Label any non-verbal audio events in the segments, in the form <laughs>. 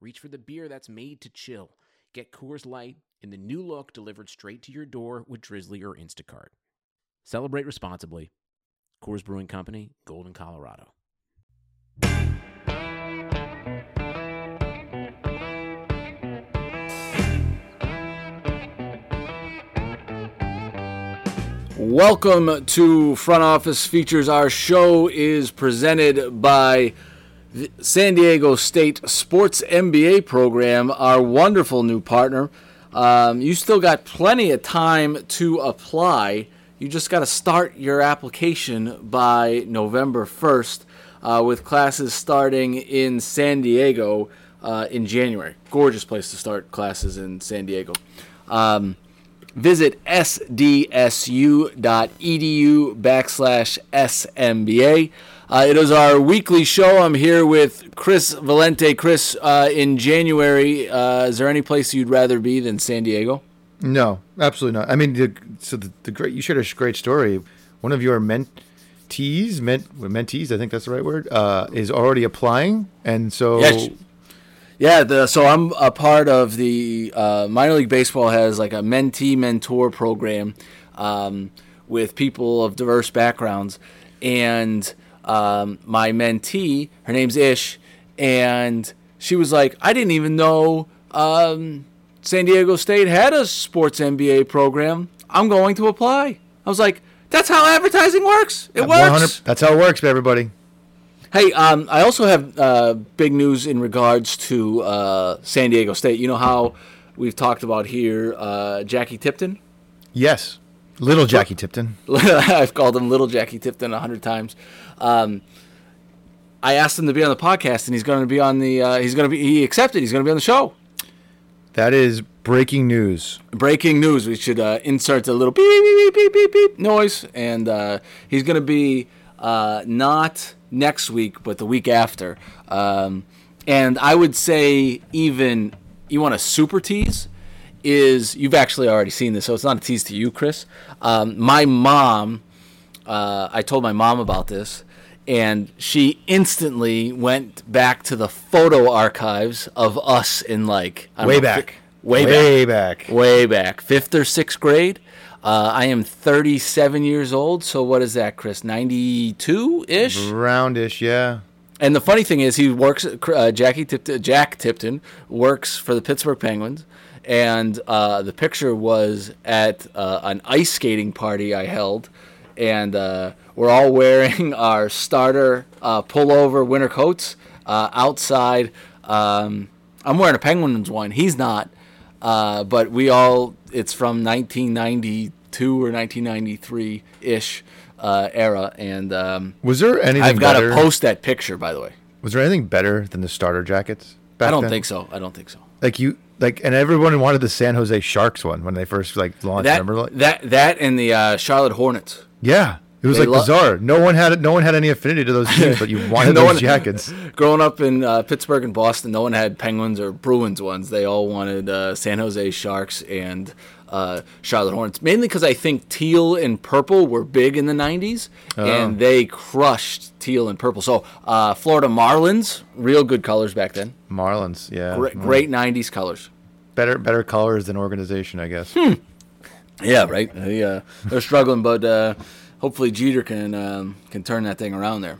reach for the beer that's made to chill. Get Coors Light in the new look delivered straight to your door with Drizly or Instacart. Celebrate responsibly. Coors Brewing Company, Golden, Colorado. Welcome to Front Office Features. Our show is presented by San Diego State Sports MBA program, our wonderful new partner. Um, you still got plenty of time to apply. You just got to start your application by November 1st, uh, with classes starting in San Diego uh, in January. Gorgeous place to start classes in San Diego. Um, visit sdsu.edu backslash smba. Uh, it is our weekly show. I'm here with Chris Valente. Chris, uh, in January, uh, is there any place you'd rather be than San Diego? No, absolutely not. I mean, the, so the, the great you shared a great story. One of your mentees, ment, mentees, I think that's the right word, uh, is already applying, and so Yes. Yeah, the, so I'm a part of the uh, minor league baseball has like a mentee mentor program um, with people of diverse backgrounds, and um, my mentee, her name's Ish, and she was like, I didn't even know um, San Diego State had a sports MBA program. I'm going to apply. I was like, that's how advertising works. It works. That's how it works, everybody. Hey, um, I also have uh, big news in regards to uh, San Diego State. You know how we've talked about here uh, Jackie Tipton? Yes, little Jackie Tipton. I've called him Little Jackie Tipton a hundred times. Um, I asked him to be on the podcast, and he's going to be on the. Uh, he's going to be. He accepted. He's going to be on the show. That is breaking news. Breaking news. We should uh, insert a little beep beep beep beep beep, beep noise, and uh, he's going to be uh, not next week, but the week after. Um, and I would say even you want a super tease is you've actually already seen this, so it's not a tease to you, Chris. Um, my mom, uh, I told my mom about this, and she instantly went back to the photo archives of us in like Way know, back. fi- way, Way back, back. way back, fifth or sixth grade. Uh, I am 37 years old, so what is that, Chris? 92 ish. Roundish, yeah. And the funny thing is, he works. Uh, Jackie Tipton, Jack Tipton works for the Pittsburgh Penguins, and uh, the picture was at uh, an ice skating party I held, and uh, we're all wearing <laughs> our starter uh, pullover winter coats uh, outside. Um, I'm wearing a Penguins one. He's not, uh, but we all. It's from 1992 or 1993 ish era, and. Um, Was there anything I've got to post that picture, by the way. Was there anything better than the starter jackets? Back I don't then? think so. I don't think so. Like you, like, and everyone wanted the San Jose Sharks one when they first like launched. That remember? That that and the uh, Charlotte Hornets. yeah, it was They like lo- bizarre. No one had no one had any affinity to those <laughs> teams, but you wanted No those one- jackets. <laughs> Growing up in uh, Pittsburgh and Boston, no one had Penguins or Bruins ones. They all wanted uh, San Jose Sharks and uh, Charlotte Hornets, mainly because I think teal and purple were big in the '90s, Oh. and they crushed teal and purple. So uh, Florida Marlins, real good colors back then. Marlins, yeah, Great, Mm. great '90s colors. better better colors than organization, I guess. Hmm. Yeah, right. They, uh, they're struggling, but uh, hopefully Jeter can um, can turn that thing around there.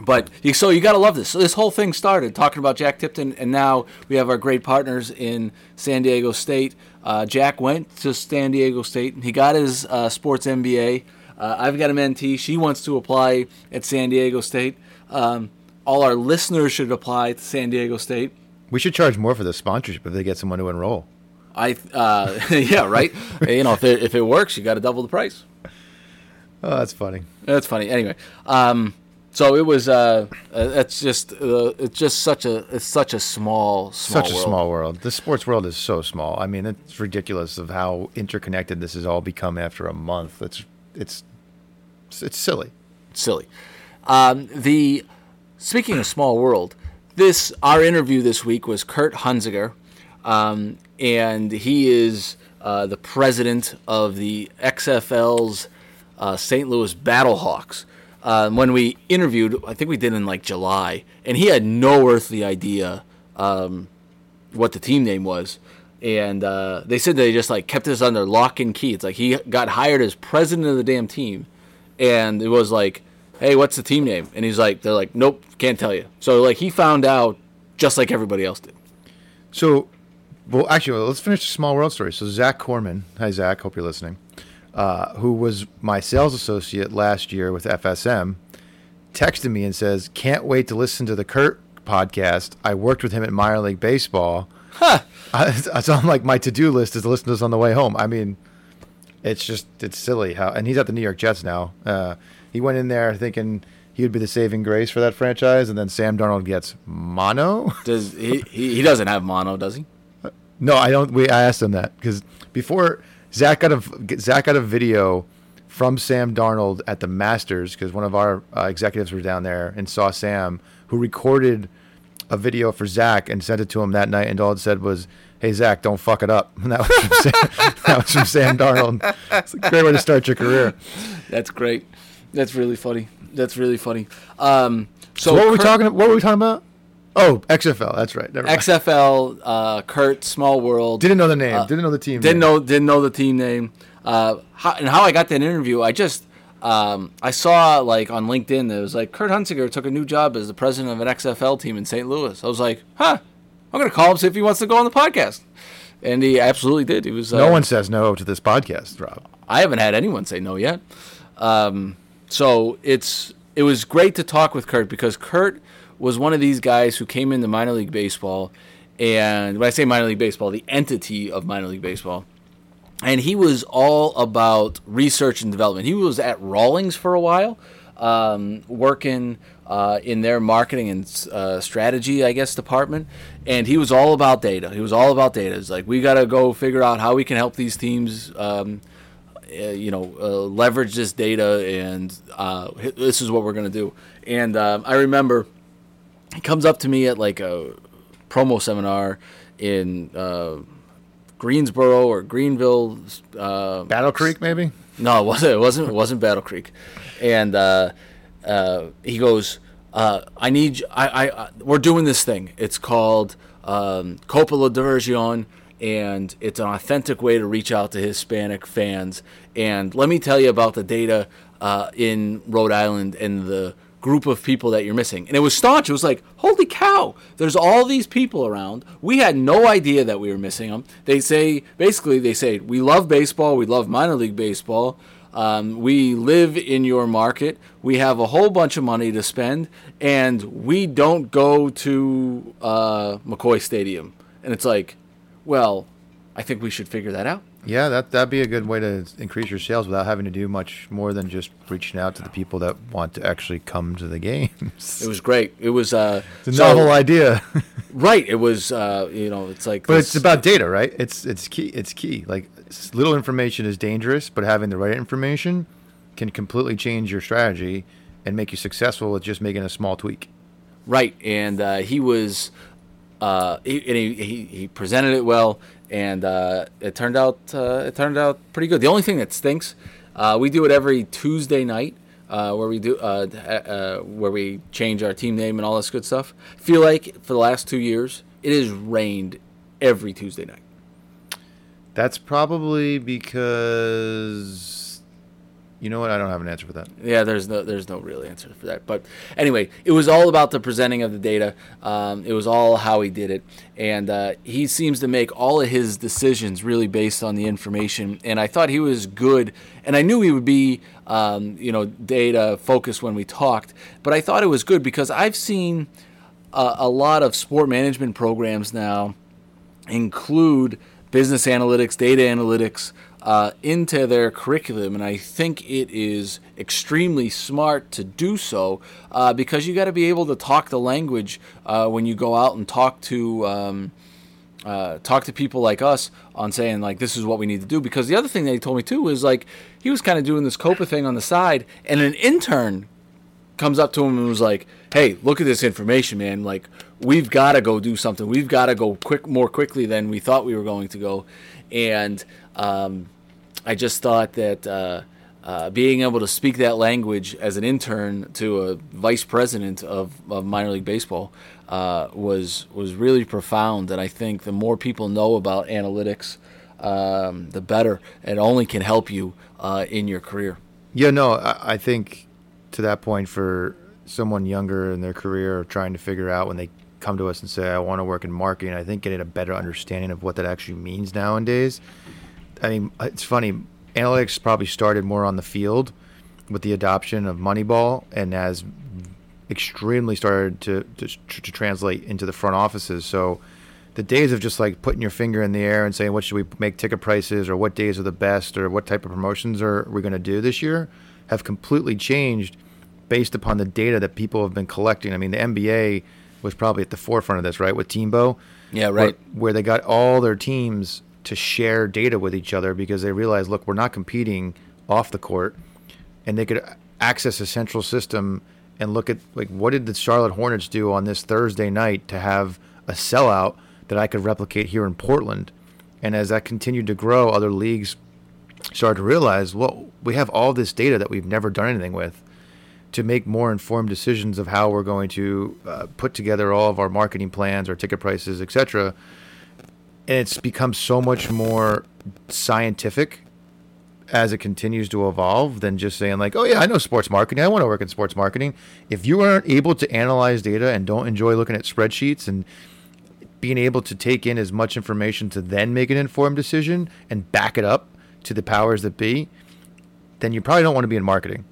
But so you got to love this. So this whole thing started talking about Jack Tipton, and now we have our great partners in San Diego State. Uh, Jack went to San Diego State. He got his uh, sports MBA. Uh, I've got a mentee. She wants to apply at San Diego State. Um, all our listeners should apply to San Diego State. We should charge more for the sponsorship if they get someone to enroll. I uh, <laughs> yeah right. <laughs> you know if it, if it works, you got to double the price. Oh, that's funny. That's funny. Anyway, um, So it was. Uh, uh, it's just. Uh, it's just such a. It's such a small. small Such a world. small world. The sports world is so small. I mean, it's ridiculous of how interconnected this has all become after a month. It's it's it's silly. silly. Um, the speaking of small world, this our interview this week was Kurt Hunzeker, um, and he is uh, the president of the XFL's uh, St. Louis Battlehawks. Uh, when we interviewed, I think we did in like July, and he had no earthly idea um, what the team name was. And uh, they said they just like kept this under lock and key. It's like he got hired as president of the damn team, and it was like, "Hey, what's the team name?" And he's like, "They're like, nope, can't tell you." So like he found out just like everybody else did. So, well, actually, let's finish the small world story. So, Zach Corman, hi Zach, hope you're listening. Uh, who was my sales associate last year with FSM, texted me and says, "Can't wait to listen to the Kurt podcast. I worked with him at minor league baseball." Huh. <laughs> I, so I'm like, my to-do list is to listen to this on the way home. I mean, it's just it's silly how, and he's at the New York Jets now. Uh, he went in there thinking he would be the saving grace for that franchise, and then Sam Darnold gets mono. <laughs> Does he, he? He doesn't have mono, does he? No, I don't. We I asked him that because before Zach got a Zach got a video from Sam Darnold at the Masters because one of our uh, executives was down there and saw Sam, who recorded a video for Zach and sent it to him that night, and all it said was, "Hey Zach, don't fuck it up." <laughs> And that was from Sam, <laughs> that was from Sam Darnold. It's a great way to start your career. That's great. That's really funny. That's really funny. Um, so, So what were we Kurt- talking? What were we talking about? Oh, XFL. That's right. Never. XFL, uh, Kurt, Small World. Didn't know the name. Uh, didn't know the team. Didn't name. know didn't know the team name. Uh, how, and how I got that interview, I just um, I saw like on LinkedIn that it was like Kurt Hunzeker took a new job as the president of an XFL team in St. Louis. I was like, huh, I'm gonna call him see if he wants to go on the podcast, and he absolutely did. He was uh, No one says no to this podcast, Rob. I haven't had anyone say no yet. Um, so it's it was great to talk with Kurt because Kurt was one of these guys who came into minor league baseball, and when I say minor league baseball, the entity of minor league baseball, and he was all about research and development. He was at Rawlings for a while, um, working uh, in their marketing and uh, strategy, I guess, department. And he was all about data. He was all about data. It's like we got to go figure out how we can help these teams. Um, uh, you know, uh, leverage this data, and uh, this is what we're gonna do. And um, I remember he comes up to me at like a promo seminar in uh, Greensboro or Greenville. Uh, Battle Creek, maybe. no, it wasn't. It wasn't. It wasn't Battle Creek. And uh, uh, he goes, uh, "I need. I, I. I. We're doing this thing. It's called um, Copa de la Diversión, and it's an authentic way to reach out to Hispanic fans. And let me tell you about the data uh, in Rhode Island and the group of people that you're missing. And it was staunch. It was like, holy cow, there's all these people around. We had no idea that we were missing them. They say, basically, they say, we love baseball, we love minor league baseball. Um, we live in your market. We have a whole bunch of money to spend, and we don't go to uh, McCoy Stadium. And it's like, well, I think we should figure that out. Yeah, that that'd be a good way to increase your sales without having to do much more than just reaching out to the people that want to actually come to the <laughs> games. It was great. It was uh, It's a so- novel idea, <laughs> right. It was uh, you know, it's like, but this- it's about data, right? It's it's key. It's key. Like little information is dangerous, but having the right information can completely change your strategy and make you successful with just making a small tweak. Right, and uh, he was, uh, he, and he, he he presented it well, and uh, it turned out uh, it turned out pretty good. The only thing that stinks, uh, we do it every Tuesday night, uh, where we do uh, uh, where we change our team name and all this good stuff. feel like for the last two years, it has rained every Tuesday night. That's probably because you know what? I don't have an answer for that. Yeah, there's no there's no real answer for that. But anyway, it was all about the presenting of the data. Um, it was all how he did it, and uh, he seems to make all of his decisions really based on the information. And I thought he was good, and I knew he would be, um, you know, data focused when we talked. But I thought it was good because I've seen uh, a lot of sport management programs now include business analytics, data analytics, uh, into their curriculum, and I think it is extremely smart to do so uh, because you got to be able to talk the language uh, when you go out and talk to. Um, uh, talk to people like us on saying like this is what we need to do because the other thing that he told me too was like he was kind of doing this copa thing on the side and an intern comes up to him and was like hey look at this information man like we've got to go do something we've got to go quick more quickly than we thought we were going to go and um, i just thought that uh, uh, being able to speak that language as an intern to a vice president of, of minor league baseball uh, was was really profound. And I think the more people know about analytics, um, the better. It only can help you uh, in your career. Yeah, no, I, I think to that point for someone younger in their career trying to figure out when they come to us and say, I want to work in marketing, I think getting a better understanding of what that actually means nowadays. I mean, it's funny. Analytics probably started more on the field with the adoption of Moneyball and has extremely started to, to, to translate into the front offices. So the days of just like putting your finger in the air and saying what should we make ticket prices or what days are the best or what type of promotions are we going to do this year have completely changed based upon the data that people have been collecting. I mean, the NBA was probably at the forefront of this, right, with Teambo. Yeah, right. Where, where they got all their teams to share data with each other because they realized, look, we're not competing off the court, and they could access a central system and look at like what did the Charlotte Hornets do on this Thursday night to have a sellout that I could replicate here in Portland. And as that continued to grow, other leagues started to realize, well, we have all this data that we've never done anything with to make more informed decisions of how we're going to uh, put together all of our marketing plans, our ticket prices, etc. And it's become so much more scientific as it continues to evolve than just saying like, oh yeah, I know sports marketing. I want to work in sports marketing. If you aren't able to analyze data and don't enjoy looking at spreadsheets and being able to take in as much information to then make an informed decision and back it up to the powers that be, then you probably don't want to be in marketing.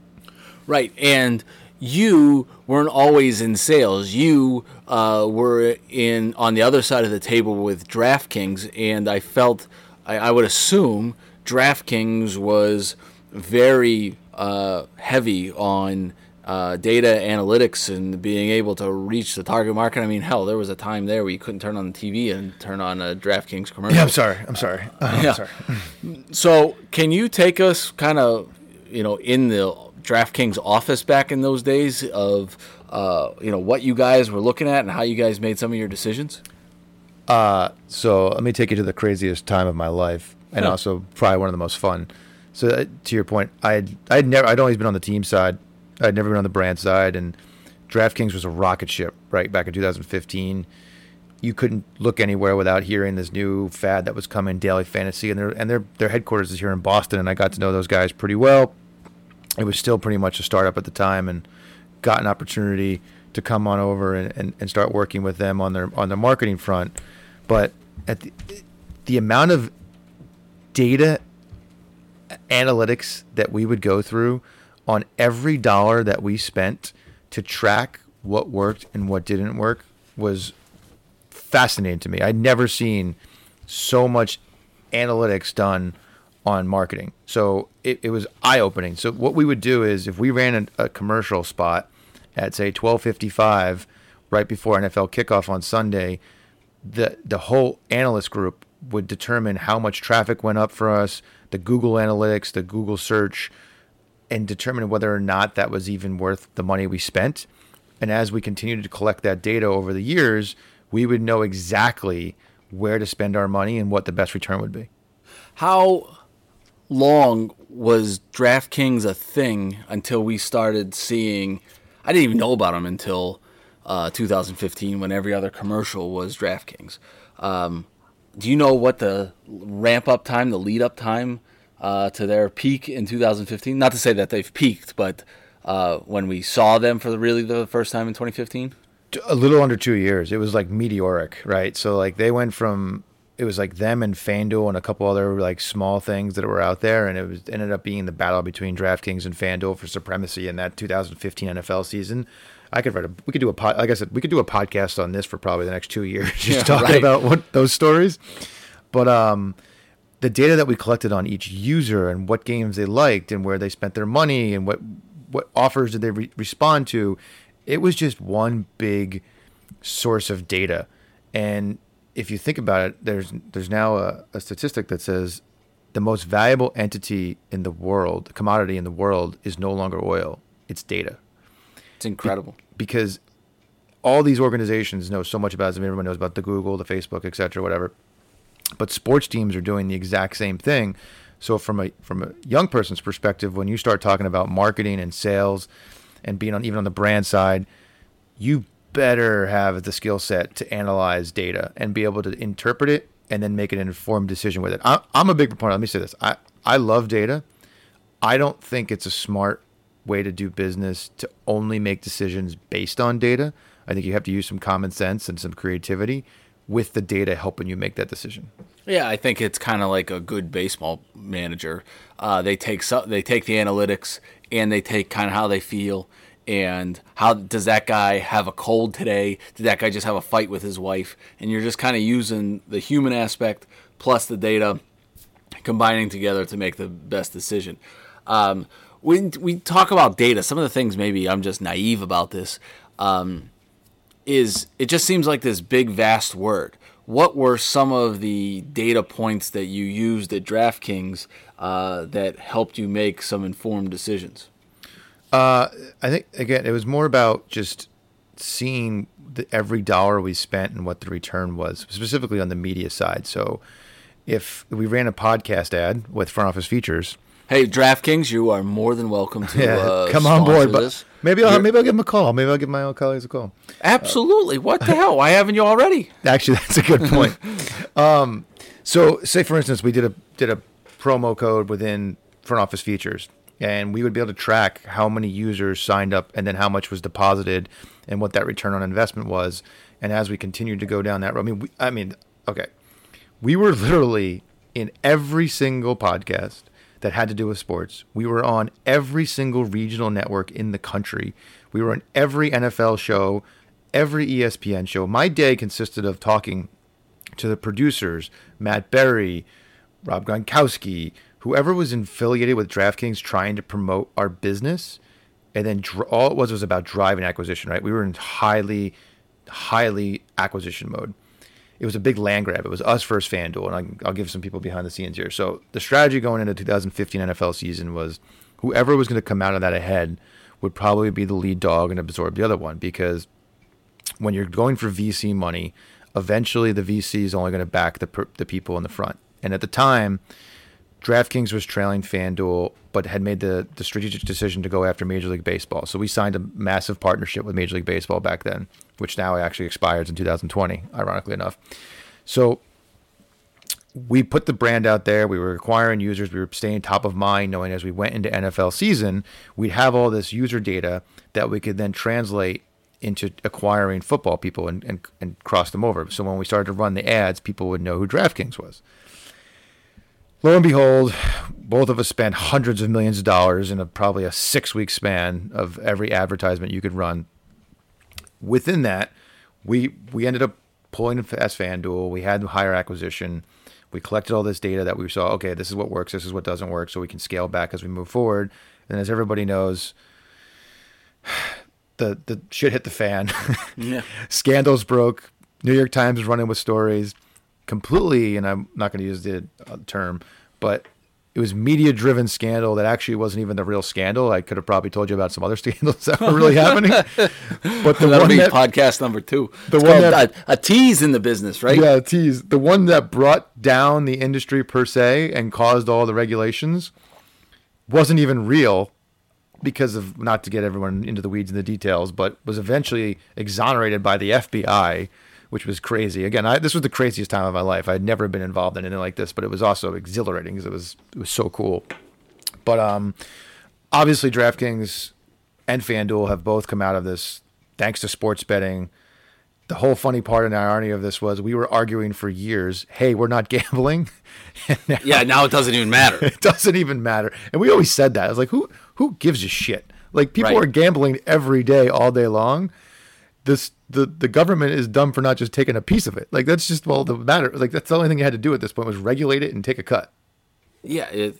Right. And you weren't always in sales. You uh, were in on the other side of the table with DraftKings, and I felt I, I would assume DraftKings was very uh, heavy on uh, data analytics and being able to reach the target market. I mean, hell, there was a time there where you couldn't turn on the TV and turn on a DraftKings commercial. Yeah, I'm sorry. I'm sorry. <laughs> I'm yeah. sorry. So, can you take us kind of, you know, in the DraftKings office back in those days of, uh, you know, what you guys were looking at and how you guys made some of your decisions? Uh, so let me take you to the craziest time of my life and Huh. also probably one of the most fun. So uh, to your point, I had I'd never I'd always been on the team side. I'd never been on the brand side, and DraftKings was a rocket ship right back in 2015. You couldn't look anywhere without hearing this new fad that was coming, daily fantasy, and their and their their headquarters is here in Boston, and I got to know those guys pretty well. It was still pretty much a startup at the time, and got an opportunity to come on over and, and, and start working with them on their on their marketing front. But at the, the amount of data analytics that we would go through on every dollar that we spent to track what worked and what didn't work was fascinating to me. I'd never seen so much analytics done on marketing. So it, it was eye opening. So what we would do is if we ran a, a commercial spot at say 12:55 right before NFL kickoff on Sunday, the the whole analyst group would determine how much traffic went up for us, the Google Analytics, the Google search, and determine whether or not that was even worth the money we spent. And as we continued to collect that data over the years, we would know exactly where to spend our money and what the best return would be. How long was DraftKings a thing until we started seeing? I didn't even know about them until uh, 2015 when every other commercial was DraftKings. Um, do you know what the ramp up time, the lead up time uh, to their peak in 2015? Not to say that they've peaked, but uh, when we saw them for the, really the first time in 2015? a little under two years. It was like meteoric, right? So like they went from it was like them and FanDuel and a couple other like small things that were out there, and it was ended up being the battle between DraftKings and FanDuel for supremacy in that 2015 NFL season. I could write a we could do a pod, like I said we could do a podcast on this for probably the next two years <laughs> just Yeah, talking right. about what those stories. But um, the data that we collected on each user and what games they liked and where they spent their money and what what offers did they re- respond to, it was just one big source of data. And if you think about it, there's there's now a, a statistic that says the most valuable entity in the world, commodity in the world, is no longer oil; it's data. It's incredible. Because all these organizations know so much about it. I mean, everyone knows about the Google, the Facebook, et cetera, whatever. But sports teams are doing the exact same thing. So from a from a young person's perspective, when you start talking about marketing and sales and being on even on the brand side, you better have the skill set to analyze data and be able to interpret it and then make an informed decision with it. I, I'm a big proponent. Let me say this: I I love data. I don't think it's a smart way to do business to only make decisions based on data. I think you have to use some common sense and some creativity with the data helping you make that decision. Yeah, I think it's kind of like a good baseball manager. Uh, they take they take the analytics and they take kind of how they feel and how does that guy have a cold today? Did that guy just have a fight with his wife? And you're just kind of using the human aspect plus the data, combining together to make the best decision. Um, when we talk about data, some of the things maybe I'm just naive about this. Um, is it just seems like this big vast word. What were some of the data points that you used at DraftKings uh, that helped you make some informed decisions? Uh, I think again, it was more about just seeing the, every dollar we spent and what the return was, specifically on the media side. So, if we ran a podcast ad with front office features, Hey, DraftKings, you are more than welcome to <laughs> yeah, uh, come on board. But this. maybe I'll You're- maybe I'll give them a call. Maybe I'll give my old colleagues a call. Absolutely. What the hell? Why haven't you already? <laughs> Actually, that's a good point. <laughs> um, so, say for instance, we did a did a promo code within front office features, and we would be able to track how many users signed up, and then how much was deposited, and what that return on investment was. And as we continued to go down that road, I mean, we, I mean, okay, we were literally in every single podcast that had to do with sports. We were on every single regional network in the country. We were on every NFL show, every ESPN show. My day consisted of talking to the producers, Matt Berry, Rob Gronkowski, whoever was affiliated with DraftKings trying to promote our business. And then dr- all it was was about driving acquisition, right? We were in highly, highly acquisition mode it was a big land grab. It was us versus FanDuel, and I, I'll give some people behind the scenes here. So the strategy going into 2015 NFL season was whoever was going to come out of that ahead would probably be the lead dog and absorb the other one because when you're going for VC money, eventually the VC is only going to back the the people in the front. And at the time, DraftKings was trailing FanDuel, but had made the, the strategic decision to go after Major League Baseball. So we signed a massive partnership with Major League Baseball back then, which now actually expires in 2020, ironically enough. So we put the brand out there. We were acquiring users. We were staying top of mind, knowing as we went into NFL season, we'd have all this user data that we could then translate into acquiring football people and, and, and cross them over. So when we started to run the ads, people would know who DraftKings was. Lo and behold, both of us spent hundreds of millions of dollars in a probably a six week span of every advertisement you could run. Within that, we we ended up pulling as FanDuel. We had higher acquisition. We collected all this data that we saw. Okay, this is what works. This is what doesn't work. So we can scale back as we move forward. And as everybody knows, <sighs> the the shit hit the fan. <laughs> Yeah. Scandals broke. New York Times was running with stories completely, and I'm not going to use the uh, term, but it was media driven scandal that actually wasn't even the real scandal. I could have probably told you about some other <laughs> scandals that were really happening. <laughs> But the That'll one be that, podcast number two. The It's one that- a, a tease in the business, right? yeah, a tease, the one that brought down the industry per se and caused all the regulations wasn't even real because of not to get everyone into the weeds and the details, but was eventually exonerated by the FBI, which was crazy. Again, I, this was the craziest time of my life. I had never been involved in anything like this, but it was also exhilarating because it was it was so cool. But um, obviously, DraftKings and FanDuel have both come out of this thanks to sports betting. The whole funny part and irony of this was we were arguing for years, hey, we're not <laughs> gambling. now Yeah, now it doesn't even matter. <laughs> it doesn't even matter. And we always said that. I was like, who who gives a shit? Like people Right. are gambling every day, all day long. This the the government is dumb for not just taking a piece of it. Like that's just well the matter. Like that's the only thing you had to do at this point was regulate it and take a cut. Yeah, it,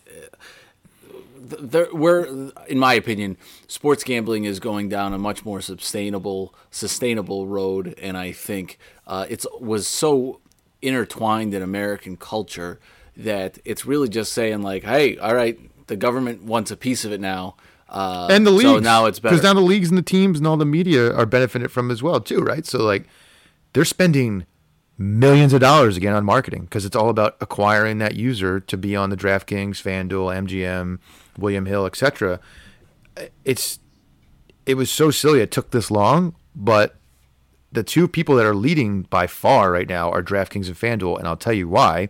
there, we're, in my opinion, sports gambling is going down a much more sustainable, sustainable road, and I think uh, it was so intertwined in American culture that it's really just saying like, "Hey, all right, the government wants a piece of it now." Uh, and the leagues. So now it's better because now the leagues and the teams and all the media are benefiting from as well too, right? So like, they're spending millions of dollars again on marketing because it's all about acquiring that user to be on the DraftKings, FanDuel, MGM, William Hill, etc. It's it was so silly it took this long, but the two people that are leading by far right now are DraftKings and FanDuel, and I'll tell you why.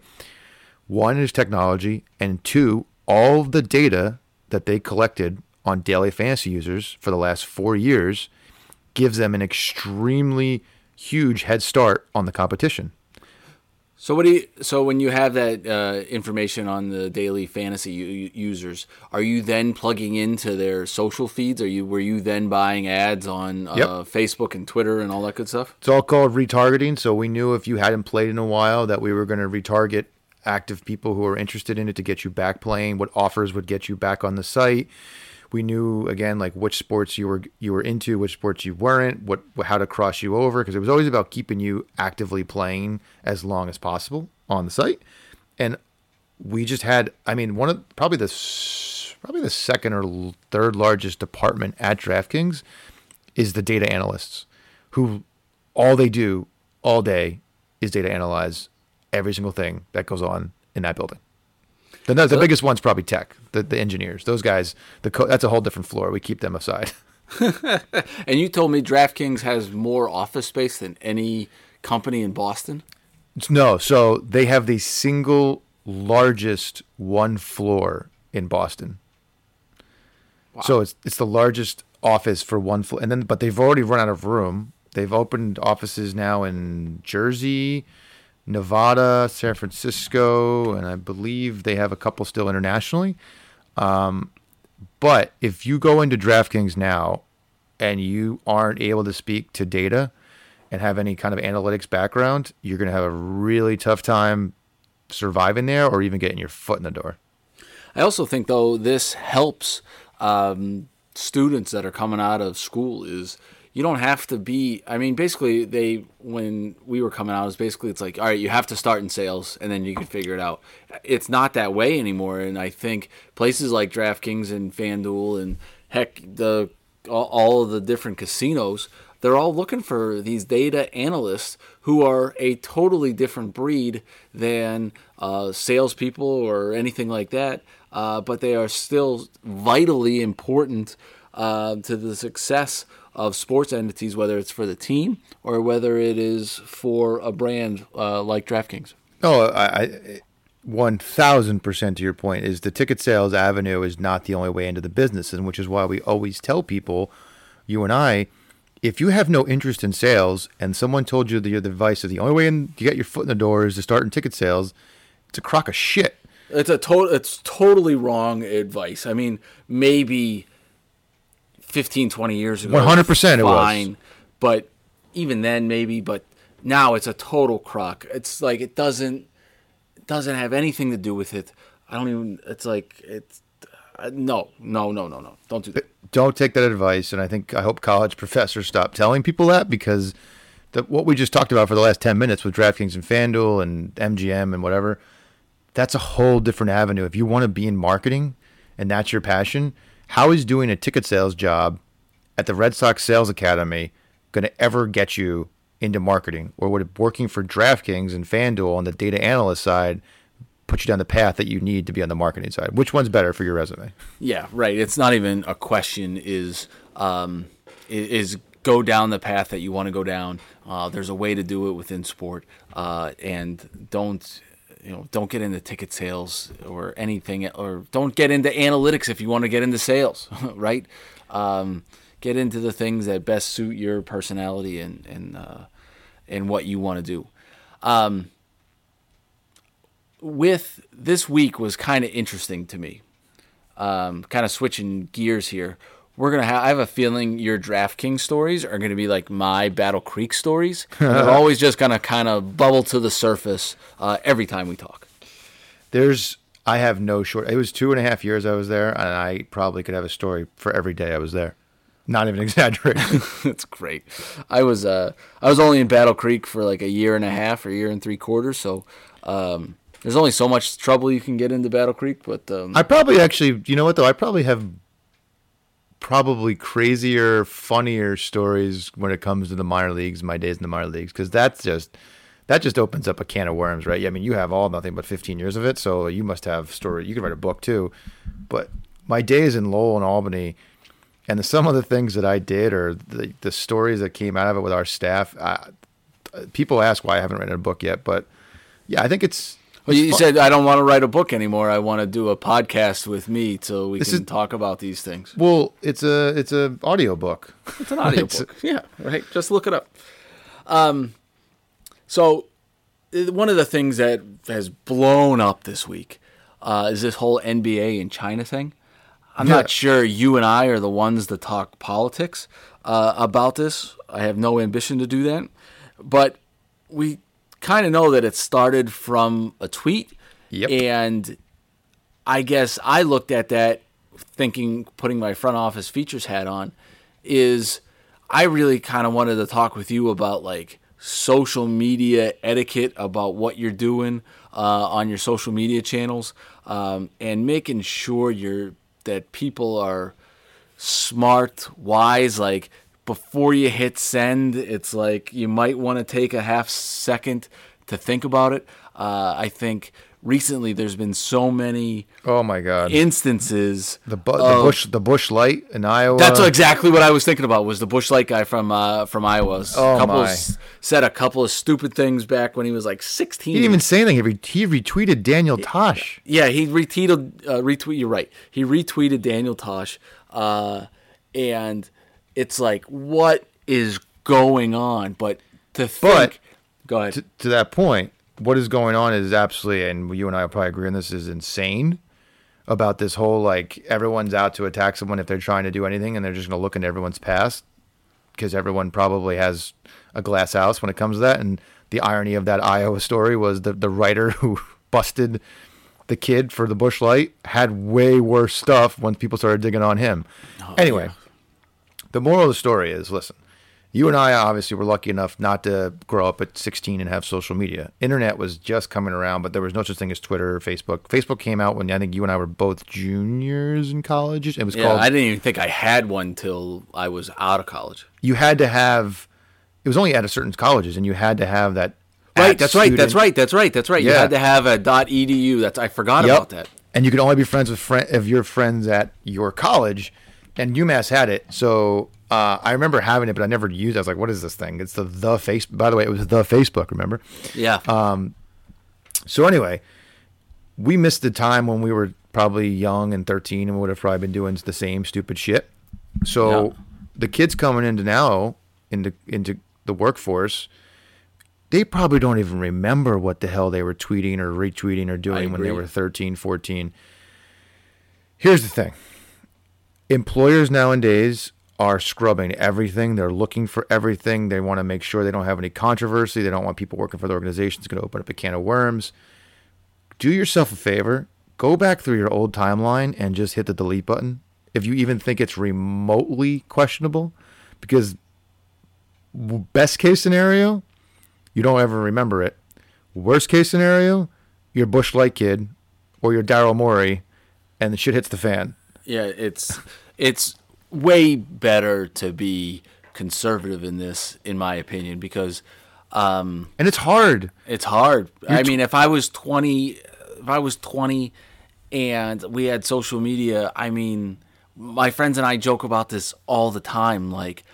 One is technology, and two, all the data that they collected on daily fantasy users for the last four years gives them an extremely huge head start on the competition. So what do you? So when you have that uh, information on the daily fantasy u- users, are you then plugging into their social feeds? Are you were you then buying ads on uh, Yep. Facebook and Twitter and all that good stuff? It's all called retargeting. So we knew if you hadn't played in a while that we were going to retarget active people who are interested in it to get you back playing. What offers would get you back on the site? We knew again like which sports you were you were into, which sports you weren't, what how to cross you over because it was always about keeping you actively playing as long as possible on the site. And we just had I mean one of probably the probably the second or third largest department at DraftKings is the data analysts who all they do all day is data analyze every single thing that goes on in that building. The, the biggest one's probably tech, the, the engineers. Those guys, the co- that's a whole different floor. We keep them aside. <laughs> <laughs> And you told me DraftKings has more office space than any company in Boston. no, so they have the single largest one floor in Boston. Wow. So it's it's the largest office for one floor, and then but they've already run out of room. They've opened offices now in Jersey, Nevada, San Francisco, and I believe they have a couple still internationally. Um, but if you go into DraftKings now and you aren't able to speak to data and have any kind of analytics background, you're going to have a really tough time surviving there or even getting your foot in the door. I also think though this helps um, students that are coming out of school is you don't have to be I mean basically they when we were coming out is basically it's like all right you have to start in sales and then you can figure it out. It's not that way anymore and I think places like DraftKings and FanDuel and heck the all, all of the different casinos they're all looking for these data analysts who are a totally different breed than uh, salespeople or anything like that, uh, but they are still vitally important uh, to the success of sports entities, whether it's for the team or whether it is for a brand uh, like DraftKings. No, I, I one thousand percent to your point is the ticket sales avenue is not the only way into the business, and which is why we always tell people, you and I, if you have no interest in sales and someone told you the, the advice of the only way in, to get your foot in the door is to start in ticket sales, it's a crock of shit. It's a total. It's totally wrong advice. I mean, maybe 15, 20 years ago, 100% it was. fine, but even then, maybe. But now it's a total crock. It's like it doesn't it doesn't have anything to do with it. I don't even. It's like it's uh, no, no, no, no, no. Don't do that. don't take that advice. And I think I hope college professors stop telling people that because the, what we just talked about for the last ten minutes with DraftKings and FanDuel and MGM and whatever, that's a whole different avenue. If you want to be in marketing and that's your passion, how is doing a ticket sales job at the Red Sox Sales Academy going to ever get you into marketing? Or would working for DraftKings and FanDuel on the data analyst side put you down the path that you need to be on the marketing side? Which one's better for your resume? Yeah, right. It's not even a question. Is um, is go down the path that you want to go down. Uh, there's a way to do it within sport, uh, and don't you know don't get into ticket sales or anything, or don't get into analytics if you want to get into sales. <laughs> Right? Um, get into the things that best suit your personality and and uh, and what you want to do. Um, with this week was kind of interesting to me um, kind of switching gears here. We're gonna have. I have a feeling your DraftKings stories are gonna be like my Battle Creek stories. <laughs> They're always just gonna kind of bubble to the surface uh, every time we talk. there's I have no short. It was two and a half years I was there, and I probably could have a story for every day I was there. Not even <laughs> exaggerating. <laughs> That's great. I was uh I was only in Battle Creek for like a year and a half or a year and three quarters, so um there's only so much trouble you can get into Battle Creek, but um I probably actually, you know what though? I probably have probably crazier, funnier stories when it comes to the minor leagues, my days in the minor leagues, because that's just that just opens up a can of worms, right? Yeah, I mean, you have all nothing but 15 years of it, so you must have story. You could write a book too. But my days in Lowell and Albany, and the, some of the things that I did, or the the stories that came out of it with our staff. I, people ask why I haven't written a book yet, but yeah, I think it's. Well, you fun. said I don't want to write a book anymore. I want to do a podcast with me so we This can is- talk about these things. Well, it's a it's a audio book. It's an audio <laughs> book. yeah, right. Just look it up. Um, so uh, one of the things that has blown up this week uh, is this whole NBA and China thing. I'm Yeah. not sure you and I are the ones that talk politics uh, about this. I have no ambition to do that, but we kind of know that it started from a tweet, Yep. and I guess I looked at that thinking, putting my front office features hat on, is I really kind of wanted to talk with you about like social media etiquette, about what you're doing uh, on your social media channels, um, and making sure you're that people are smart, wise. Like before you hit send, it's like you might want to take a half second to think about it. Uh, I think recently there's been so many Oh my god. instances. the bu- the bush the Busch Light in Iowa. That's exactly what I was thinking about. Was the Busch Light guy from uh, from Iowa? Oh, couple my. Of, said a couple of stupid things back when he was like 16. He didn't even say anything. He, re- he retweeted Daniel Tosh. Yeah, he retweeted. Uh, retweet. You're right. He retweeted Daniel Tosh, uh, and it's like, what is going on? But to think, But- go ahead. To, to that point, what is going on is absolutely, and you and I will probably agree on this, is insane. About this whole like everyone's out to attack someone if they're trying to do anything, and they're just going to look into everyone's past because everyone probably has a glass house when it comes to that. And the irony of that Iowa story was the the writer <laughs> who busted the kid for the Busch Light had way worse stuff once people started digging on him. Oh, anyway, the moral of the story is listen, you and I obviously were lucky enough not to grow up at 16 and have social media. Internet was just coming around, but there was no such thing as Twitter or Facebook. Facebook came out when I think you and I were both juniors in college. It was yeah, called I didn't even think I had one till I was out of college. you had to have it was only at a certain colleges and you had to have that Right. at That's right. That's right. That's right. That's right. You had to have a .dot .edu. That's I forgot Yep. about that. And you could only be friends with friend of your friends at your college, and UMass had it. So uh, I remember having it, but I never used. it. I was like, "What is this thing?" It's the the face. By the way, it was the Facebook. Remember? Yeah. Um. So anyway, we missed the time when we were probably young and thirteen, and would have probably been doing the same stupid shit. So Yeah. the kids coming into now into into the workforce. They probably don't even remember what the hell they were tweeting or retweeting or doing when they were 13, 14. Here's the thing employers nowadays are scrubbing everything. They're looking for everything. They want to make sure they don't have any controversy. They don't want people working for the organization. It's going to open up a can of worms. Do yourself a favor. Go back through your old timeline and just hit the delete button if you even think it's remotely questionable. Because best case scenario, you don't ever remember it. Worst case scenario, you're Busch Light Kid or you're Daryl Morey and the shit hits the fan. Yeah, it's it's way better to be conservative in this, in my opinion, because um, And it's hard. it's hard. I mean, if I was twenty, if I was twenty, and we had social media, I mean, my friends and I joke about this all the time. Like,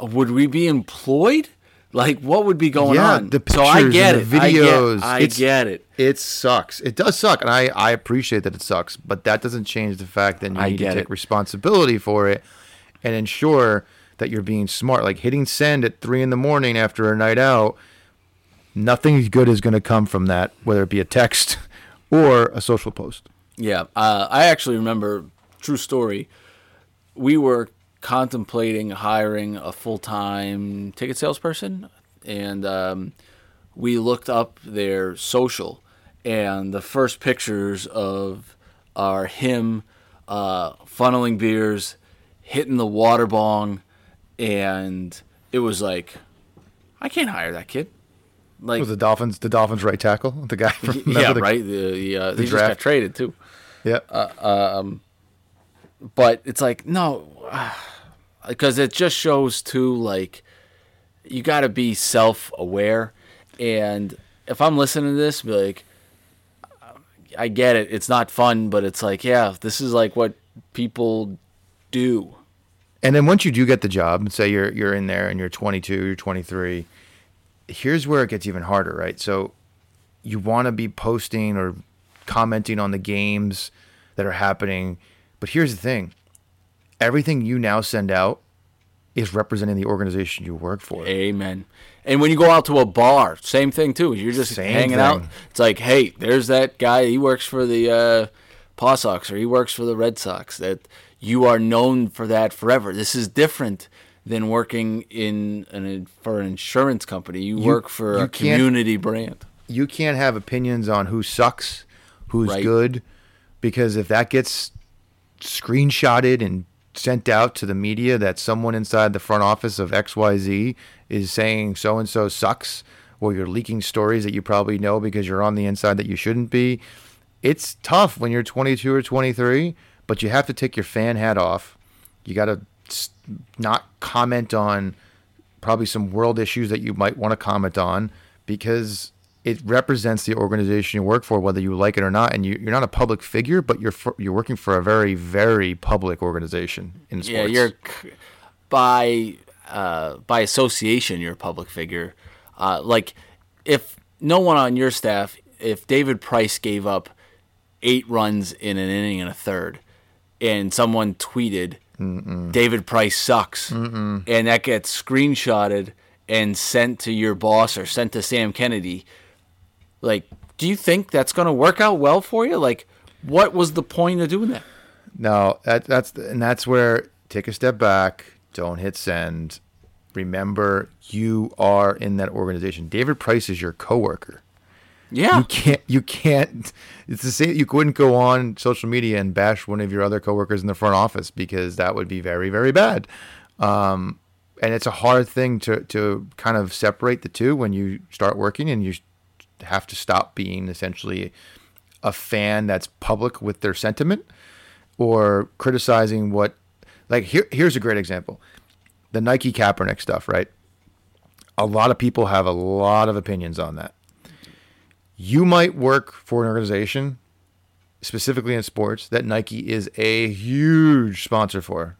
would we be employed? Like, what would be going Yeah, on? the so I pictures get it. the I get- videos. I get it. It sucks. It does suck, and I, I appreciate that it sucks, but that doesn't change the fact that you I need to take it. responsibility for it and ensure that you're being smart. Like hitting send at three in the morning after a night out, nothing good is going to come from that, whether it be a text <laughs> or a social post. Yeah, uh, I actually remember true story. We were contemplating hiring a full time ticket salesperson, and um, we looked up their social, and the first pictures of are him uh, funneling beers, hitting the water bong, and it was like, I can't hire that kid. Like, Was the Dolphins the Dolphins right tackle? The guy from yeah, <laughs> the- right. The, the, uh, he just got draft? traded too. Yeah. But it's like no <sighs> because it just shows too like you got to be self-aware. And if i'm listening to this be like i get it. It's not fun but it's like yeah this is like what people do. And then once you do get the job, and say you're you're in there and you're 22, you're 23, here's where it gets even harder, right? So you want to be posting or commenting on the games that are happening, but here's the thing: everything you now send out is representing the organization you work for. amen. And when you go out to a bar same thing too. You're just Same hanging out. it's like hey there's that guy. He works for the uh, paw sox or he works for the red sox that you are known for that forever. This is different than working in an for an insurance company. You, work for you a community brand. You can't have opinions on who sucks, who's Right. good, because if that gets screenshotted and sent out to the media that someone inside the front office of XYZ is saying so and so sucks, or you're leaking stories that you probably know because you're on the inside that you shouldn't be, it's tough when you're 22 or 23, but you have to take your fan hat off. You got to not comment on probably some world issues that you might want to comment on because it represents the organization you work for, whether you like it or not. And you, you're not a public figure, but you're for, you're working for a very very public organization in sports. yeah you're by uh, by association you're a public figure uh, like if no one on your staff if david price gave up eight runs in an inning and a third and someone tweeted david price sucks and that gets screenshotted and sent to your boss or sent to sam kennedy like do you think that's going to work out well for you like what was the point of doing that No, that that's and that's where take a step back, don't hit send. Remember, you are in that organization. David Price is your coworker. yeah You can't. You can't. It's the same. You couldn't go on social media and bash one of your other coworkers in the front office because that would be very, very bad. Um, and it's a hard thing to to kind of separate the two when you start working and you have to stop being essentially a fan that's public with their sentiment or criticizing what. Like here, here's a great example: the Nike Kaepernick stuff. Right. A lot of people have a lot of opinions on that you might work for an organization, specifically in sports, that Nike is a huge sponsor for.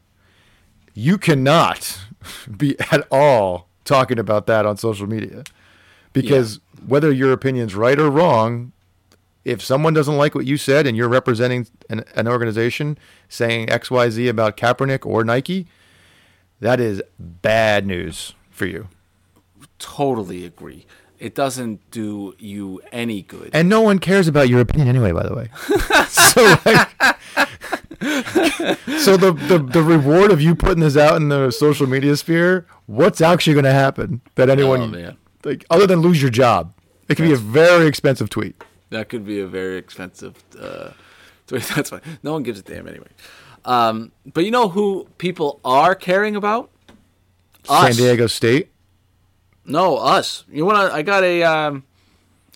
You cannot <laughs> be at all talking about that on social media because whether your opinion's right or wrong, if someone doesn't like what you said and you're representing an, an organization saying XYZ about Kaepernick or Nike, that is bad news for you. totally agree. It doesn't do you any good. And no one cares about your opinion anyway, by the way. <laughs> so, like, <laughs> so the, the the reward of you putting this out in the social media sphere, what's actually going to happen that anyone Oh, man. Like other than lose your job? It could be a very expensive tweet. That could be a very expensive. Uh, <laughs> tweet. that's fine. No one gives a damn anyway. Um, but you know who people are caring about? Us. San Diego State. No, us. You want to? I got a. Um,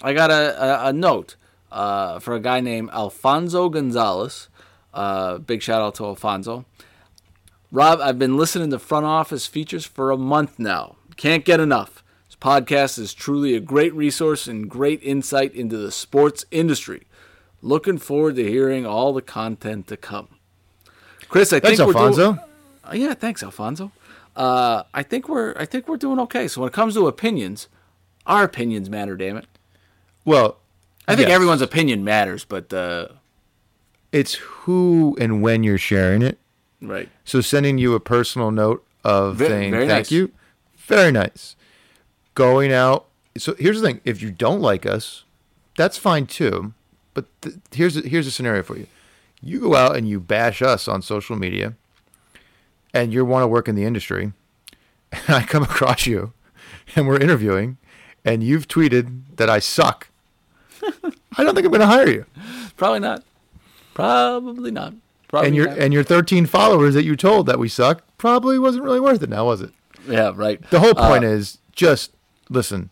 I got a, a, a note uh, for a guy named Alfonso Gonzalez. Uh, big shout out to Alfonso. Rob, I've been listening to Front Office Features for a month now. Can't get enough. Podcast is truly a great resource and great insight into the sports industry. Looking forward to hearing all the content to come. Chris, I Thanks, think we're doing- Alfonso. uh, yeah, thanks, Alfonso. Uh, I think we're I think we're doing okay. So when it comes to opinions, our opinions matter. Damn it! Well, I think yes. everyone's opinion matters, but uh, It's who and when you're sharing it. right, So sending you a personal note of saying very thank nice. you, very nice. Going out. So here's the thing: if you don't like us, that's fine too. But th- here's a, here's a scenario for you: you go out and you bash us on social media, and you want to work in the industry, <laughs> and I come across you, and we're interviewing, and you've tweeted that I suck. <laughs> I don't think I'm going to hire you. Probably not. Probably not. Probably And your not. and your 13 followers that you told that we suck probably wasn't really worth it. Now was it? yeah, right. The whole point Uh, is just listen.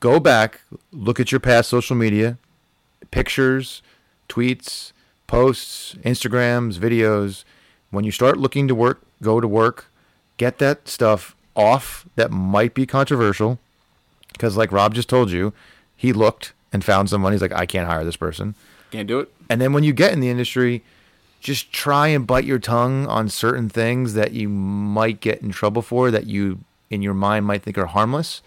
Go back, look at your past social media, pictures, tweets, posts, Instagrams, videos. When you start looking to work, go to work, get that stuff off that might be controversial. Because, like Rob just told you, he looked and found someone. He's like, I can't hire this person. can't do it. And then when you get in the industry, just try and bite your tongue on certain things that you might get in trouble for that you in your mind might think are harmless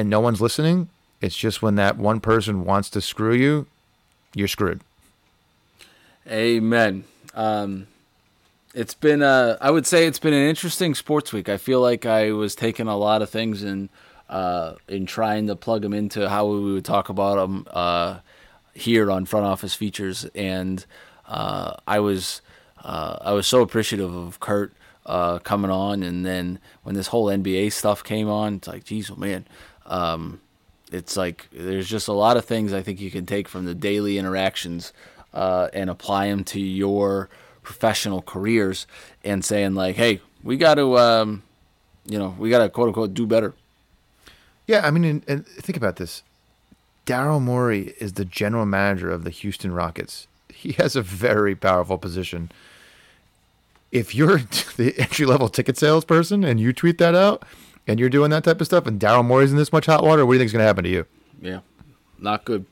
and no one's listening. It's just when that one person wants to screw you, you're screwed. Amen. Um, it's been a, I would say it's been an interesting sports week. I feel like I was taking a lot of things and uh, in trying to plug them into how we would talk about them uh, here on front office features, and uh, I was uh, I was so appreciative of Kurt uh, coming on, and then when this whole NBA stuff came on, it's like, geez, oh man. Um, it's like there's just a lot of things I think you can take from the daily interactions uh, and apply them to your professional careers and saying like, hey, we got to, um, you know, we got to quote unquote do better. Yeah, I mean, and, and think about this. Daryl Morey is the general manager of the Houston Rockets. He has a very powerful position. If you're <laughs> the entry level ticket salesperson and you tweet that out and you're doing that type of stuff and Daryl Morey's in this much hot water, what do you think is going to happen to you? Yeah, not good,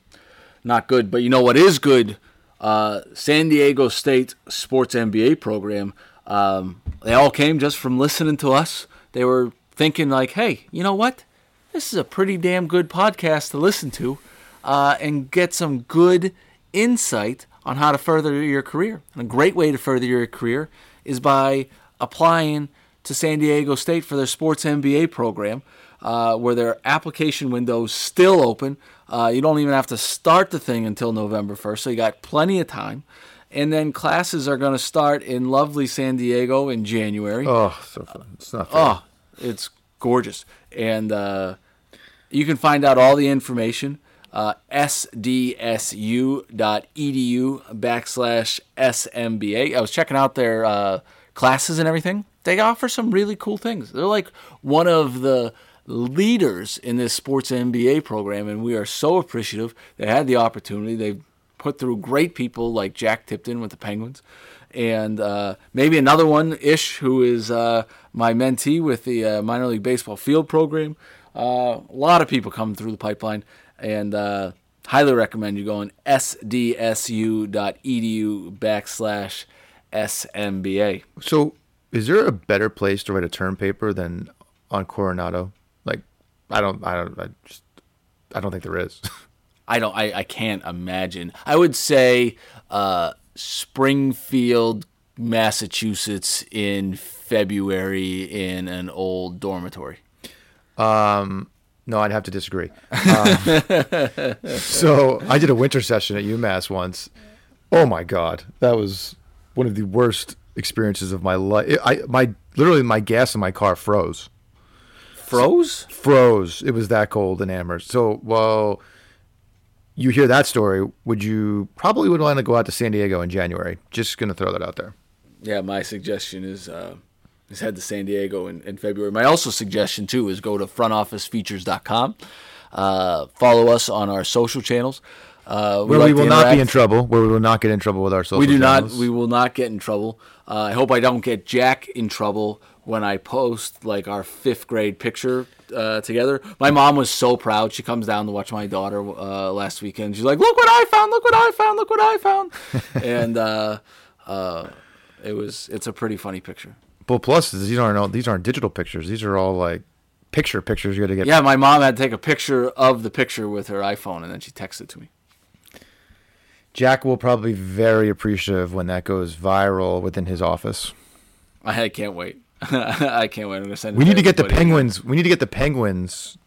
not good. But you know what is good? Uh, San Diego State Sports MBA program. Um, they all came just from listening to us. They were thinking like, hey, you know what? This is a pretty damn good podcast to listen to, uh, and get some good insight on how to further your career. And a great way to further your career is by applying to San Diego State for their sports MBA program, uh, where their application window is still open. Uh, you don't even have to start the thing until November 1st, so you got plenty of time. And then classes are going to start in lovely San Diego in January. Oh, so fun. It's not fair. Oh, it's gorgeous. And uh, you can find out all the information uh, sdsu.edu backslash smba. I was checking out their uh, classes and everything. They offer some really cool things. They're like one of the leaders in this sports MBA program, and we are so appreciative. They had the opportunity. They've put through great people like Jack Tipton with the Penguins, and uh, maybe another one, Ish, who is uh, my mentee with the uh, minor league baseball field program. Uh, a lot of people come through the pipeline, and uh, highly recommend you go going sdsu.edu backslash smba. So, is there a better place to write a term paper than on Coronado? Like, I don't, I don't, I just, I don't think there is. <laughs> I don't. I, I can't imagine. I would say uh, Springfield, Massachusetts, in February in an old dormitory. Um, No, I'd have to disagree. Um, <laughs> so I did a winter session at UMass once. Oh my god, that was one of the worst experiences of my life. I my literally my gas in my car froze. Froze. Froze. It was that cold in Amherst. So, well, you hear that story, would you probably would want to go out to San Diego in January? Just gonna throw that out there. Yeah, my suggestion is uh, is head to San Diego in, in February. My also suggestion too is go to frontofficefeatures.com. Uh, follow us on our social channels. Uh, Where like we will not be in trouble. Where we will not get in trouble with our social. Media. We do channels. not. We will not get in trouble. Uh, I hope I don't get Jack in trouble when I post like our fifth grade picture uh, together. My mom was so proud. She comes down to watch my daughter uh, last weekend. She's like, "Look what I found! Look what I found! Look what I found!" <laughs> and uh, uh, it was. It's a pretty funny picture. Well, plus these aren't all, these aren't digital pictures. These are all like picture pictures. You got to get. Yeah, my mom had to take a picture of the picture with her iPhone, and then she texted it to me. Jack will probably be very appreciative when that goes viral within his office. I can't wait. <laughs> I can't wait. I'm gonna send. We need to get the. Penguins. We need to get the Penguins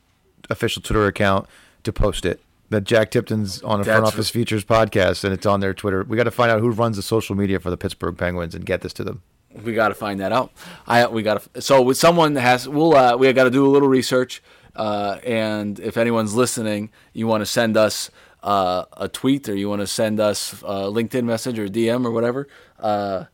official Twitter account to post it. That Jack Tipton's on a front That's office features podcast, and it's on their Twitter. We got to find out who runs the social media for the Pittsburgh Penguins and get this to them. We got to find that out. I we got to. So with someone that has, we'll uh, we got to do a little research. Uh, and if anyone's listening, you want to send us uh, a tweet or you want to send us a LinkedIn message or DM or whatever, uh,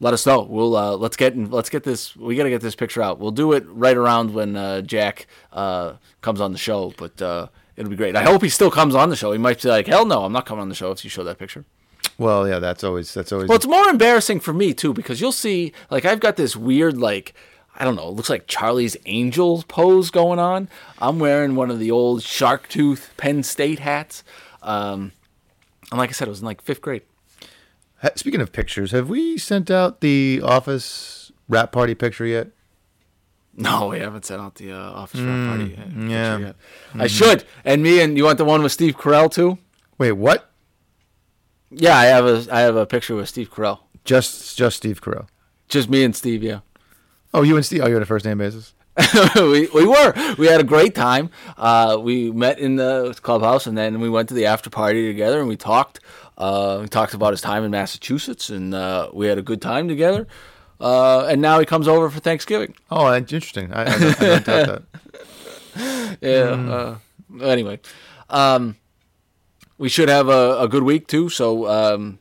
let us know. We'll uh, let's get let's get this. We got to get this picture out. We'll do it right around when uh, Jack uh, comes on the show, but uh, it'll be great. I hope he still comes on the show. He might be like, "Hell no, I'm not coming on the show if you show that picture." Well, yeah, that's always that's always. Well, it's more embarrassing for me too because you'll see, like, I've got this weird, like, I don't know, it looks like Charlie's Angels pose going on. I'm wearing one of the old shark tooth Penn State hats, um, and like I said, it was in like fifth grade. Speaking of pictures, have we sent out the office wrap party picture yet? No, we haven't sent out the uh, office wrap party yet. picture yeah. yet. I should. And me and you want the one with Steve Carell too? Wait, what? Yeah, I have a I have a picture with Steve Carell. Just just Steve Carell. Just me and Steve. Yeah. Oh, you and Steve. Oh, you're on a first name basis. <laughs> we, we were. We had a great time. Uh, we met in the clubhouse, and then we went to the after party together, and we talked. Uh, we talked about his time in Massachusetts, and uh, we had a good time together. Uh, and now he comes over for Thanksgiving. Oh, that's interesting. I, I, don't- I don't doubt that. <laughs> Yeah. Uh, anyway, um, we should have a, a good week too. So, um,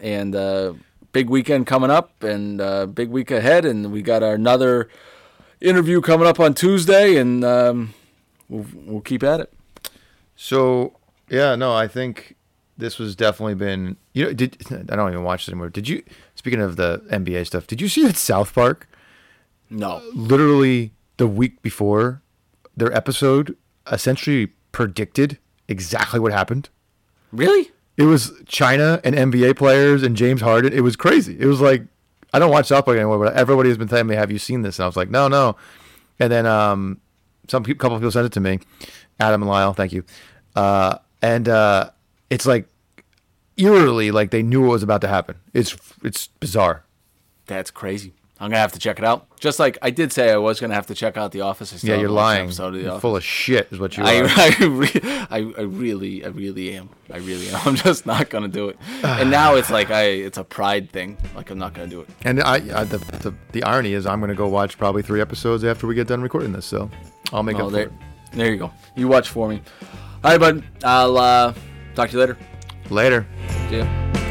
and uh, big weekend coming up, and uh, big week ahead, and we got another interview coming up on Tuesday, and um, we'll, we'll keep at it. So yeah, no, I think this was definitely been. You know, did <laughs> I don't even watch it anymore. Did you? Speaking of the NBA stuff, did you see that South Park No. literally the week before their episode essentially predicted exactly what happened? Really? It was China and NBA players and James Harden. It was crazy. It was like I don't watch South Park anymore, but everybody has been telling me, "Have you seen this?" And I was like, "No, no." And then um, some peop couple of people sent it to me, Adam and Lyle. Thank you. Uh, and uh, it's like eerily like they knew what was about to happen. It's it's bizarre. That's crazy. I'm gonna have to check it out. Just like I did say, I was gonna have to check out The Office. I still Yeah, you're lying. episode of The Office. full of shit, is what you are. <laughs> I, re- I, I really, I really am. I really am. <laughs> I'm just not gonna do it. And now it's like I, it's a pride thing. Like I'm not gonna do it. And I, I the, the the irony is, I'm gonna go watch probably three episodes after we get done recording this. So I'll make Oh, up for there, it there you go. You watch for me. All right, bud. I'll uh, talk to you later. later. See ya.